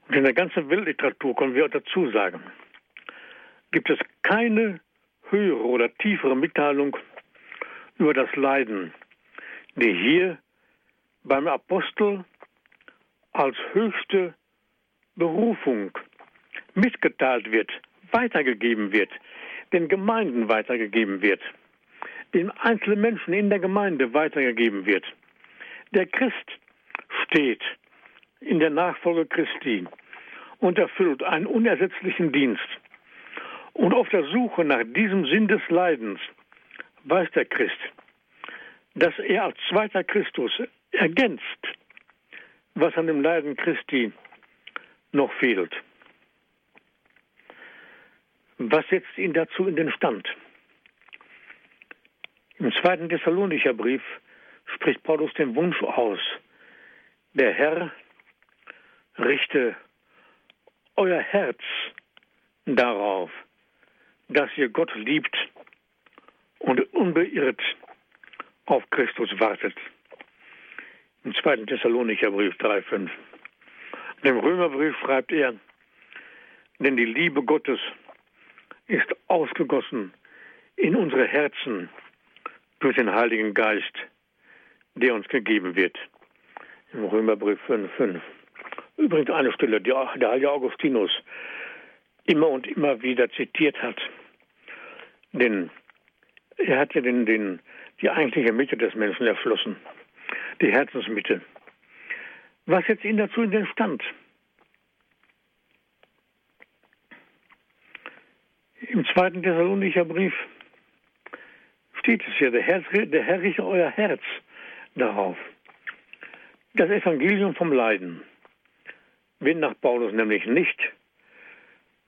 B: und in der ganzen Weltliteratur können wir dazu sagen, gibt es keine höhere oder tiefere Mitteilung über das Leiden, die hier beim Apostel als höchste Berufung mitgeteilt wird, weitergegeben wird, den Gemeinden weitergegeben wird, den einzelnen Menschen in der Gemeinde weitergegeben wird. Der Christ steht in der Nachfolge Christi und erfüllt einen unersetzlichen Dienst. Und auf der Suche nach diesem Sinn des Leidens weiß der Christ, dass er als zweiter Christus ergänzt, was an dem Leiden Christi noch fehlt. Was setzt ihn dazu in den Stand? Im zweiten Thessalonicher Brief spricht Paulus den Wunsch aus, der Herr richte euer Herz darauf, dass ihr Gott liebt und unbeirrt auf Christus wartet. Im zweiten Thessalonicher Brief 3,5. Im Römerbrief schreibt er, denn die Liebe Gottes ist ausgegossen in unsere Herzen durch den Heiligen Geist, der uns gegeben wird. Im Römerbrief 5,5. Übrigens eine Stelle, die der heilige Augustinus immer und immer wieder zitiert hat. Denn er hat ja den, den, die eigentliche Mitte des Menschen erschlossen, die Herzensmitte. Was setzt ihn dazu in den Stand? Im zweiten Thessalonicher Brief steht es ja, der Herr, der Herr richte euer Herz darauf. Das Evangelium vom Leiden wird nach Paulus nämlich nicht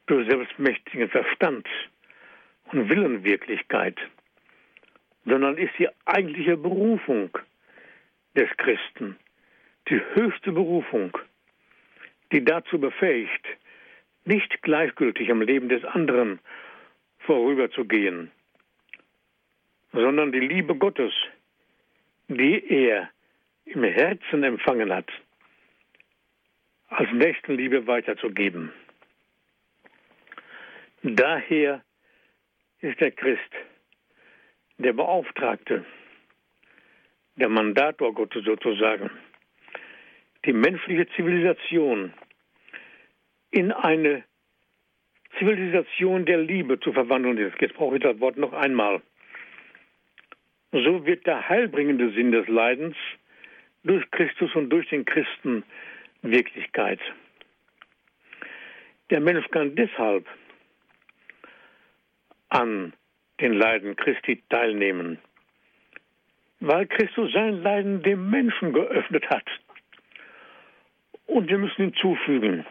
B: durch selbstmächtigen Verstand und Willenwirklichkeit, sondern ist die eigentliche Berufung des Christen, die höchste Berufung, die dazu befähigt, nicht gleichgültig am Leben des anderen vorüberzugehen, sondern die Liebe Gottes, die er im Herzen empfangen hat, als Nächstenliebe weiterzugeben. Daher ist der Christ der Beauftragte, der Mandator Gottes sozusagen, die menschliche Zivilisation in eine Zivilisation der Liebe zu verwandeln. Jetzt brauche ich das Wort noch einmal. So wird der heilbringende Sinn des Leidens durch Christus und durch den Christen Wirklichkeit. Der Mensch kann deshalb an den Leiden Christi teilnehmen, weil Christus sein Leiden dem Menschen geöffnet hat. Und wir müssen hinzufügen,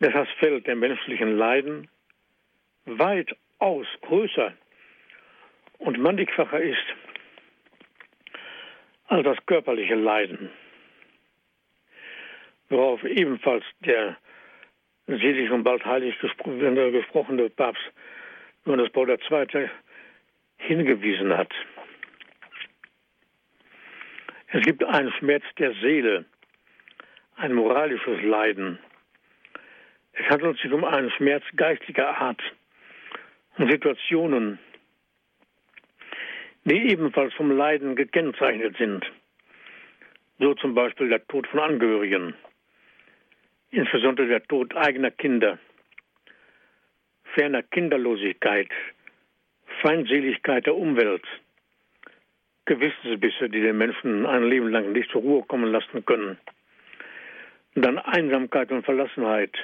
B: dass das Feld der menschlichen Leiden weitaus größer und mannigfacher ist als das körperliche Leiden, worauf ebenfalls der selig und bald heilig gesprochene Papst Johannes Paul II. hingewiesen hat. Es gibt einen Schmerz der Seele, ein moralisches Leiden. Es handelt sich um einen Schmerz geistiger Art und Situationen, die ebenfalls vom Leiden gekennzeichnet sind. So zum Beispiel der Tod von Angehörigen, insbesondere der Tod eigener Kinder, ferner Kinderlosigkeit, Feindseligkeit der Umwelt, Gewissensbisse, die den Menschen ein Leben lang nicht zur Ruhe kommen lassen können. Dann Einsamkeit und Verlassenheit,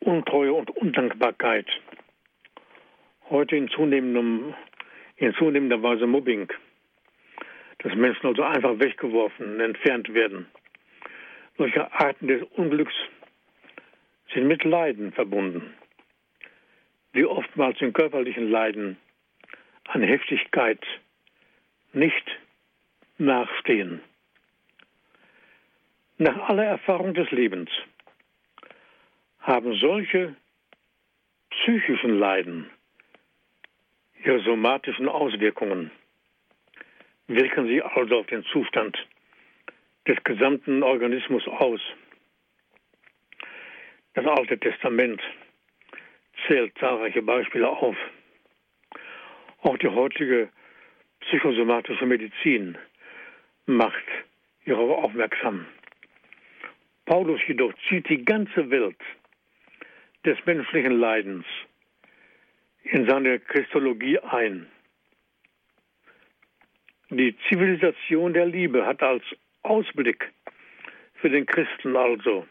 B: Untreue und Undankbarkeit. Heute in zunehmendem in zunehmender Weise Mobbing, dass Menschen also einfach weggeworfen, entfernt werden. Solche Arten des Unglücks sind mit Leiden verbunden, wie oftmals in körperlichen Leiden an Heftigkeit nicht nachstehen. Nach aller Erfahrung des Lebens haben solche psychischen Leiden ihre somatischen Auswirkungen wirken sie also auf den Zustand des gesamten Organismus aus. Das Alte Testament zählt zahlreiche Beispiele auf. Auch die heutige psychosomatische Medizin macht hierauf aufmerksam. Paulus jedoch zieht die ganze Welt des menschlichen Leidens in seine Christologie ein. Die Zivilisation der Liebe hat als Ausblick für den Christen also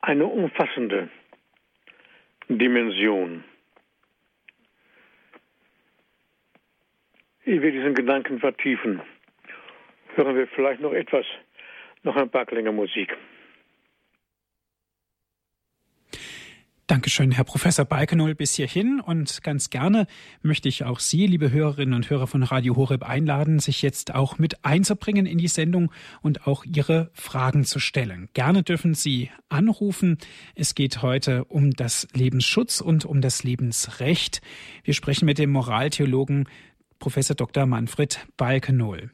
B: eine umfassende Dimension. ehe wir diesen Gedanken vertiefen, hören wir vielleicht noch etwas, noch ein paar Klänge Musik.
A: Dankeschön, Herr Professor Balkenohl, bis hierhin. Und ganz gerne möchte ich auch Sie, liebe Hörerinnen und Hörer von Radio Horeb, einladen, sich jetzt auch mit einzubringen in die Sendung und auch Ihre Fragen zu stellen. Gerne dürfen Sie anrufen. Es geht heute um das Lebensschutz und um das Lebensrecht. Wir sprechen mit dem Moraltheologen Professor Dr. Manfred Balkenohl.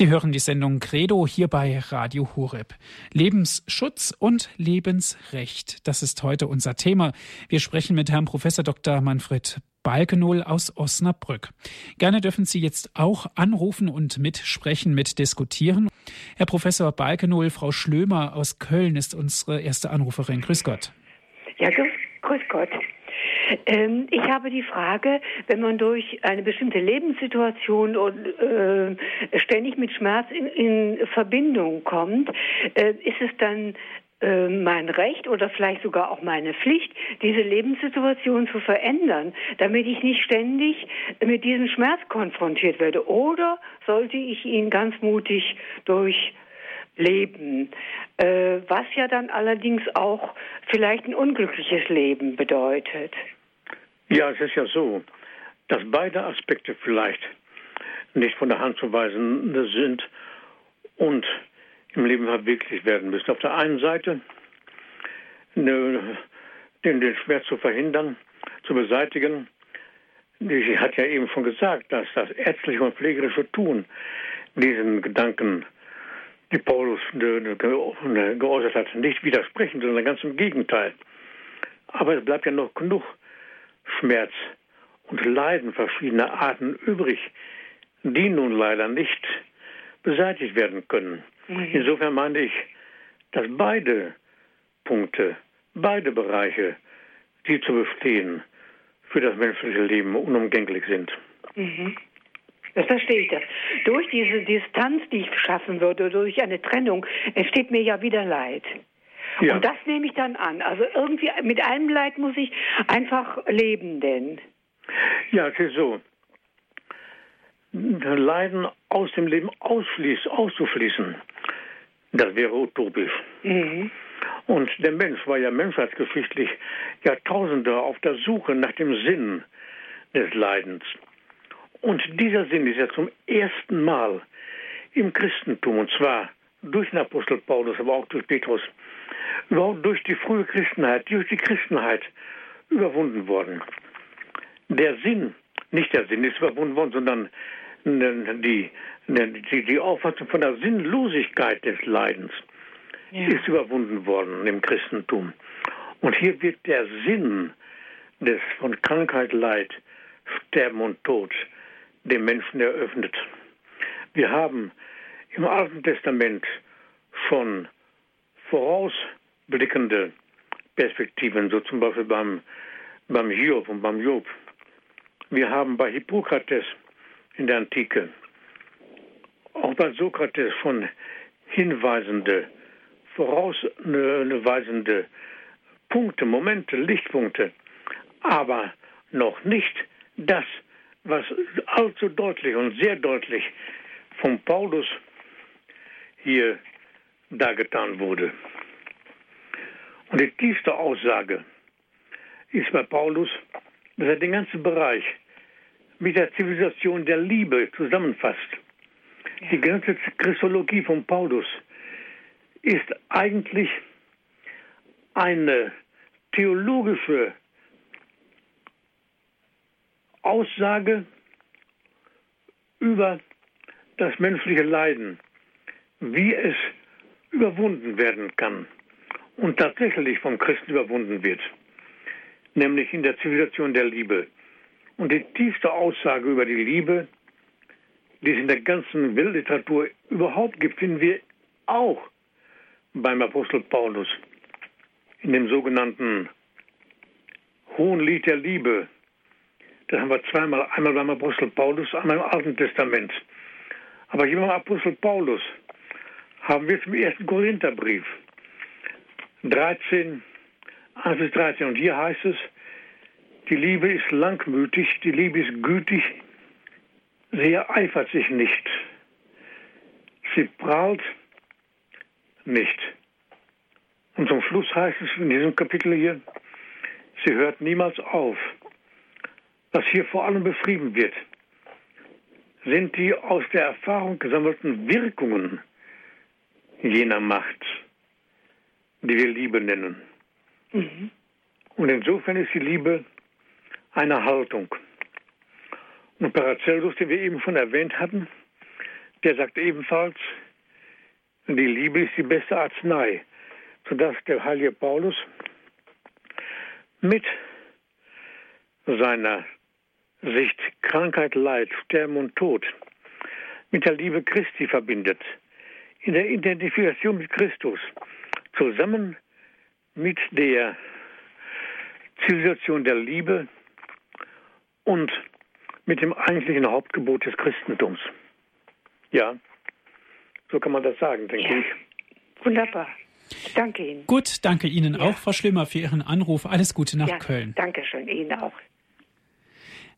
A: Sie hören die Sendung Credo hier bei Radio Horeb. Lebensschutz und Lebensrecht. Das ist heute unser Thema. Wir sprechen mit Herrn Professor Dr. Manfred Balkenohl aus Osnabrück. Gerne dürfen Sie jetzt auch anrufen und mitsprechen, mitdiskutieren. Herr Professor Balkenohl, Frau Schlömer aus Köln ist unsere erste Anruferin. Grüß Gott.
C: Ja, grüß Gott. Ähm, ich habe die Frage, wenn man durch eine bestimmte Lebenssituation und äh, ständig mit Schmerz in, in Verbindung kommt, äh, ist es dann äh, mein Recht oder vielleicht sogar auch meine Pflicht, diese Lebenssituation zu verändern, damit ich nicht ständig mit diesem Schmerz konfrontiert werde? Oder sollte ich ihn ganz mutig durchleben? Äh, was ja dann allerdings auch vielleicht ein unglückliches Leben bedeutet.
B: Ja, es ist ja so, dass beide Aspekte vielleicht nicht von der Hand zu weisen sind und im Leben verwirklicht werden müssen. Auf der einen Seite den, den Schmerz zu verhindern, zu beseitigen. Sie hat ja eben schon gesagt, dass das ärztliche und pflegerische Tun diesen Gedanken, die Paulus geäußert hat, nicht widersprechen, sondern ganz im Gegenteil. Aber es bleibt ja noch genug Schmerz und Leiden verschiedener Arten übrig, die nun leider nicht beseitigt werden können. Mhm. Insofern meine ich, dass beide Punkte, beide Bereiche, die zu bestehen, für das menschliche Leben unumgänglich sind.
C: Mhm. Das verstehe ich das. Durch diese Distanz, die ich schaffen würde, durch eine Trennung, entsteht mir ja wieder Leid. Ja. Und das nehme ich dann an. Also irgendwie mit einem Leid muss ich einfach leben, denn.
B: Ja, es ist so. Leiden aus dem Leben ausschließ, auszuschließen, das wäre utopisch. Mhm. Und der Mensch war ja menschheitsgeschichtlich Jahrtausende auf der Suche nach dem Sinn des Leidens. Und dieser Sinn ist ja zum ersten Mal im Christentum, und zwar durch den Apostel Paulus, aber auch durch Petrus, durch die frühe Christenheit, durch die Christenheit überwunden worden. Der Sinn, nicht der Sinn ist überwunden worden, sondern die, die, die Auffassung von der Sinnlosigkeit des Leidens ja. ist überwunden worden im Christentum. Und hier wird der Sinn des von Krankheit, Leid, Sterben und Tod dem Menschen eröffnet. Wir haben im Alten Testament schon vorausblickende Perspektiven, so zum Beispiel beim, beim Hiob und beim Job. Wir haben bei Hippokrates in der Antike, auch bei Sokrates schon hinweisende, vorausweisende Punkte, Momente, Lichtpunkte, aber noch nicht das, was allzu deutlich und sehr deutlich von Paulus hier dargetan wurde. Und die tiefste Aussage ist bei Paulus, dass er den ganzen Bereich mit der Zivilisation der Liebe zusammenfasst. Ja. Die ganze Christologie von Paulus ist eigentlich eine theologische Aussage über das menschliche Leiden, wie es überwunden werden kann und tatsächlich vom Christen überwunden wird, nämlich in der Zivilisation der Liebe. Und die tiefste Aussage über die Liebe, die es in der ganzen Weltliteratur überhaupt gibt, finden wir auch beim Apostel Paulus in dem sogenannten Hohen Lied der Liebe, Das haben wir zweimal, einmal beim Apostel Paulus, einmal im Alten Testament. Aber hier beim Apostel Paulus haben wir zum ersten Korintherbrief 13, 1 bis 13. Und hier heißt es, die Liebe ist langmütig, die Liebe ist gütig, sie ereifert sich nicht. Sie prahlt nicht. Und zum Schluss heißt es in diesem Kapitel hier, sie hört niemals auf. Was hier vor allem beschrieben wird, sind die aus der Erfahrung gesammelten Wirkungen jener Macht, die wir Liebe nennen. Mhm. Und insofern ist die Liebe eine Haltung. Und Paracelsus, den wir eben schon erwähnt hatten, der sagt ebenfalls, die Liebe ist die beste Arznei, sodass der heilige Paulus mit seiner Sicht Krankheit, Leid, Sterben und Tod mit der Liebe Christi verbindet, in der Identifikation mit Christus, zusammen mit der Zivilisation der Liebe und mit dem eigentlichen Hauptgebot des Christentums. Ja, so kann man das sagen, denke ja. ich.
C: Wunderbar. Danke Ihnen.
A: Gut, danke Ihnen ja. auch, Frau Schlimmer, für Ihren Anruf. Alles Gute nach ja, Köln.
C: Danke schön, Ihnen auch.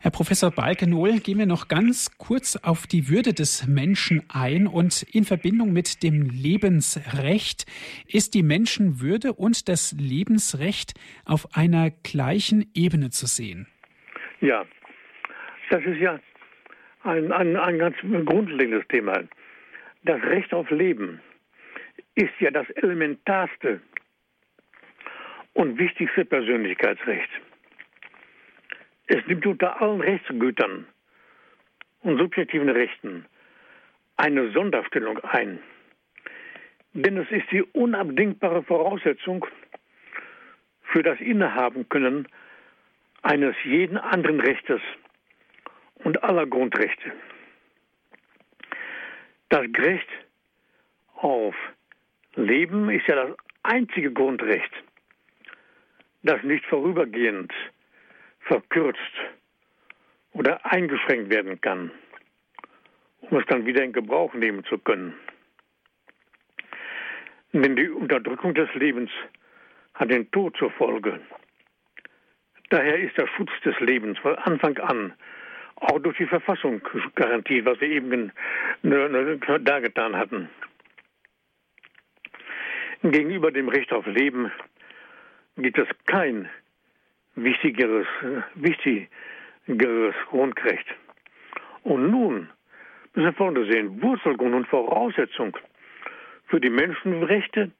A: Herr Professor Balkenohl, gehen wir noch ganz kurz auf die Würde des Menschen ein und in Verbindung mit dem Lebensrecht ist die Menschenwürde und das Lebensrecht auf einer gleichen Ebene zu sehen.
B: Ja, das ist ja ein, ein, ein ganz grundlegendes Thema. Das Recht auf Leben ist ja das elementarste und wichtigste Persönlichkeitsrecht. Es nimmt unter allen Rechtsgütern und subjektiven Rechten eine Sonderstellung ein. Denn es ist die unabdingbare Voraussetzung für das Innehaben können eines jeden anderen Rechtes und aller Grundrechte. Das Recht auf Leben ist ja das einzige Grundrecht, das nicht vorübergehend verkürzt oder eingeschränkt werden kann, um es dann wieder in Gebrauch nehmen zu können. Denn die Unterdrückung des Lebens hat den Tod zur Folge. Daher ist der Schutz des Lebens von Anfang an auch durch die Verfassung garantiert, was wir eben dargetan hatten. Gegenüber dem Recht auf Leben gibt es kein wichtigeres, wichtigeres Grundrecht. Und nun müssen wir vorne sehen, Wurzelgrund und Voraussetzung für die Menschenrechte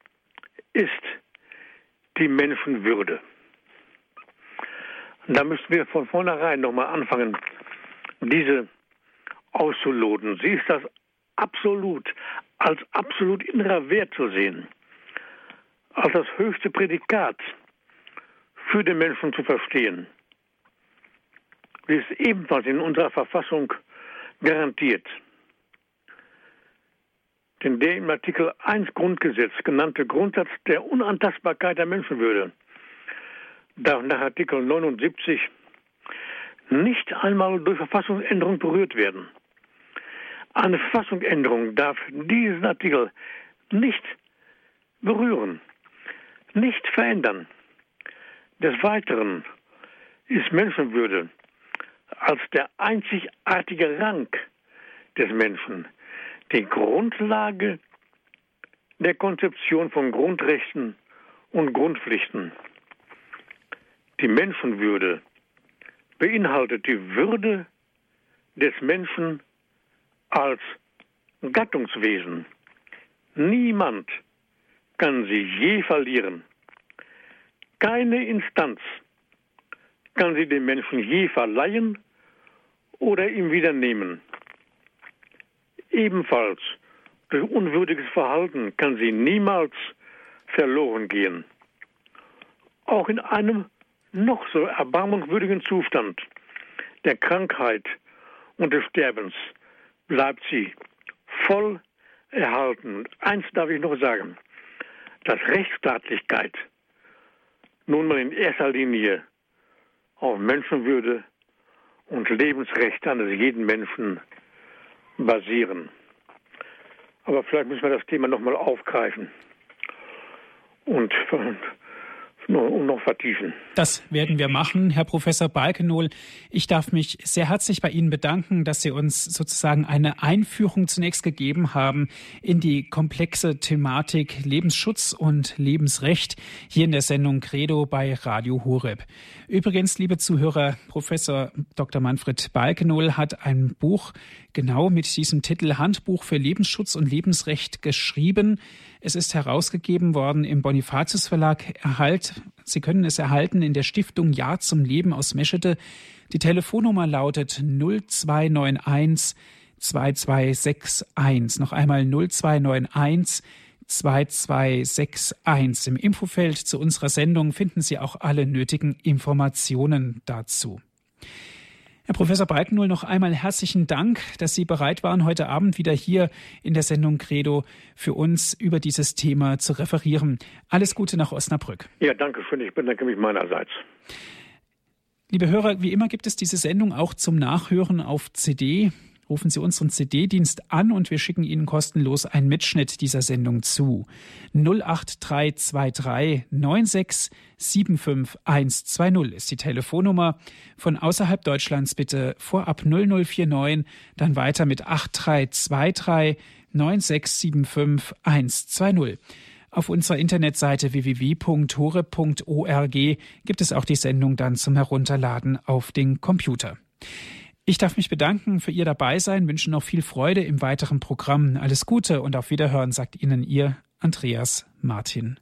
B: ist die Menschenwürde. Da müssen wir von vornherein nochmal anfangen, diese auszuloten. Sie ist das absolut, als absolut innerer Wert zu sehen, als das höchste Prädikat für den Menschen zu verstehen. Wie es ebenfalls in unserer Verfassung garantiert. Denn der im Artikel 1 Grundgesetz genannte Grundsatz der Unantastbarkeit der Menschenwürde darf nach Artikel 79 nicht einmal durch Verfassungsänderung berührt werden. Eine Verfassungsänderung darf diesen Artikel nicht berühren, nicht verändern. Des Weiteren ist Menschenwürde als der einzigartige Rang des Menschen die Grundlage der Konzeption von Grundrechten und Grundpflichten. Die Menschenwürde beinhaltet die Würde des Menschen als Gattungswesen. Niemand kann sie je verlieren. Keine Instanz kann sie dem Menschen je verleihen oder ihm wieder nehmen. Ebenfalls durch unwürdiges Verhalten kann sie niemals verloren gehen. Auch in einem noch so erbarmungswürdigen Zustand der Krankheit und des Sterbens bleibt sie voll erhalten. Und eins darf ich noch sagen, dass Rechtsstaatlichkeit nun mal in erster Linie auf Menschenwürde und Lebensrechte eines jeden Menschen basieren. Aber vielleicht müssen wir das Thema nochmal aufgreifen und und noch vertiefen.
A: Das werden wir machen, Herr Professor Balkenohl. Ich darf mich sehr herzlich bei Ihnen bedanken, dass Sie uns sozusagen eine Einführung zunächst gegeben haben in die komplexe Thematik Lebensschutz und Lebensrecht hier in der Sendung Credo bei Radio Horeb. Übrigens, liebe Zuhörer, Professor Dr. Manfred Balkenohl hat ein Buch genau mit diesem Titel Handbuch für Lebensschutz und Lebensrecht geschrieben. Es ist herausgegeben worden im Bonifatius Verlag. Erhalt, Sie können es erhalten in der Stiftung Ja zum Leben aus Meschede. Die Telefonnummer lautet 0291 2261. Noch einmal 0291 2261. Im Infofeld zu unserer Sendung finden Sie auch alle nötigen Informationen dazu. Herr Professor Breitennull, noch einmal herzlichen Dank, dass Sie bereit waren, heute Abend wieder hier in der Sendung Credo für uns über dieses Thema zu referieren. Alles Gute nach Osnabrück.
B: Ja, danke schön. Ich bedanke mich meinerseits.
A: Liebe Hörer, wie immer gibt es diese Sendung auch zum Nachhören auf CD rufen Sie unseren CD-Dienst an und wir schicken Ihnen kostenlos einen Mitschnitt dieser Sendung zu. 08323 96 75120 ist die Telefonnummer. Von außerhalb Deutschlands bitte vorab 0049, dann weiter mit 8323 9675 120. Auf unserer Internetseite www.hore.org gibt es auch die Sendung dann zum Herunterladen auf den Computer. Ich darf mich bedanken für Ihr Dabeisein, wünsche noch viel Freude im weiteren Programm. Alles Gute und auf Wiederhören, sagt Ihnen Ihr Andreas Martin.